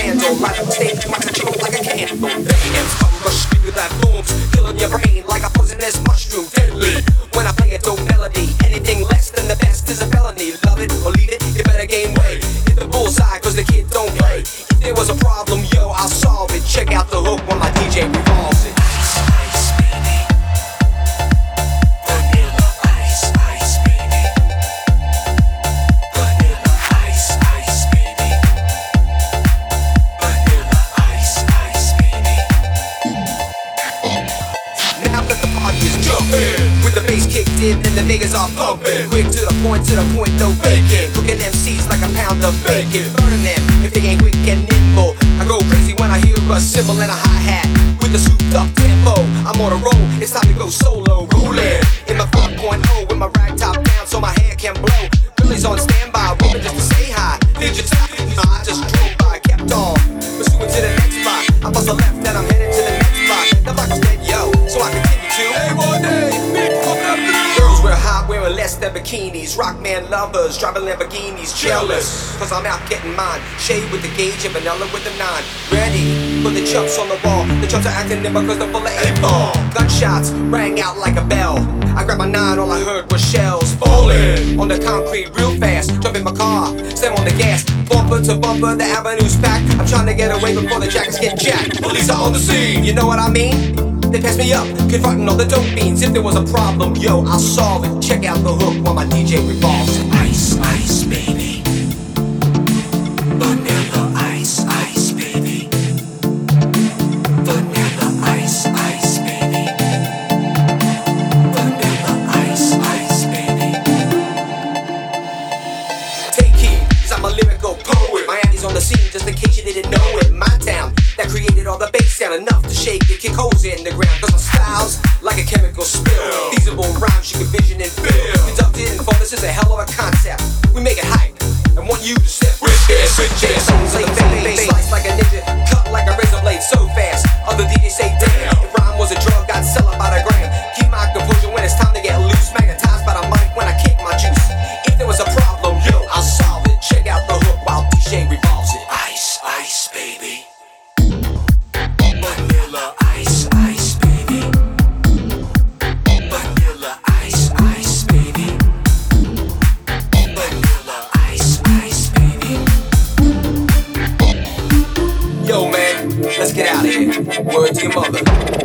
handle. Right on stage, my control like a candle. Mayhem's come rush me with that booms, killing your brain like a poisonous mushroom. Deadly. When I play a dope melody, anything less than the best is a felony. Love it or leave it, you better gain weight. Hit the bullseye, cause the kid don't play. If there was a problem, yo, I'll and the niggas are pumping. Quick to the point, to the point, no faking. Cooking MCs like a pound of bacon. Burning them if they ain't quick and nimble. I go crazy when I hear a cymbal and a hi-hat With a souped up tempo. I'm on a roll, it's time to go solo. Rolling in my 4.0 with my rag top down so my hair can blow. Billy's on standby, than bikinis. Rockman lovers, driving Lamborghinis. Jealous, cause I'm out getting mine. Shade with the gauge and vanilla with the nine. Ready for the chumps on the wall. The chumps are acting nimble cause they're full of eight ball. Gunshots rang out like a bell. I grabbed my nine, all I heard was shells falling on the concrete real fast. Jump in my car, slam on the gas. Bumper to bumper, the avenue's packed. I'm trying to get away before the jackets get jacked. Police are on the scene, you know what I mean? They pass me up, confronting all the dope fiends. If there was a problem, yo, I'll solve it. Check out the hook while my DJ revolves. Ice, ice, baby. Created all the bass sound enough to shake it. kick holes in the ground. Cause my style's like a chemical spill. Feasible rhymes you can vision and feel. Conducted and fun, this is a hell of a concept. We make it hype and want you to step with it. Switch it, songs like let's get out of here. Word to your mother.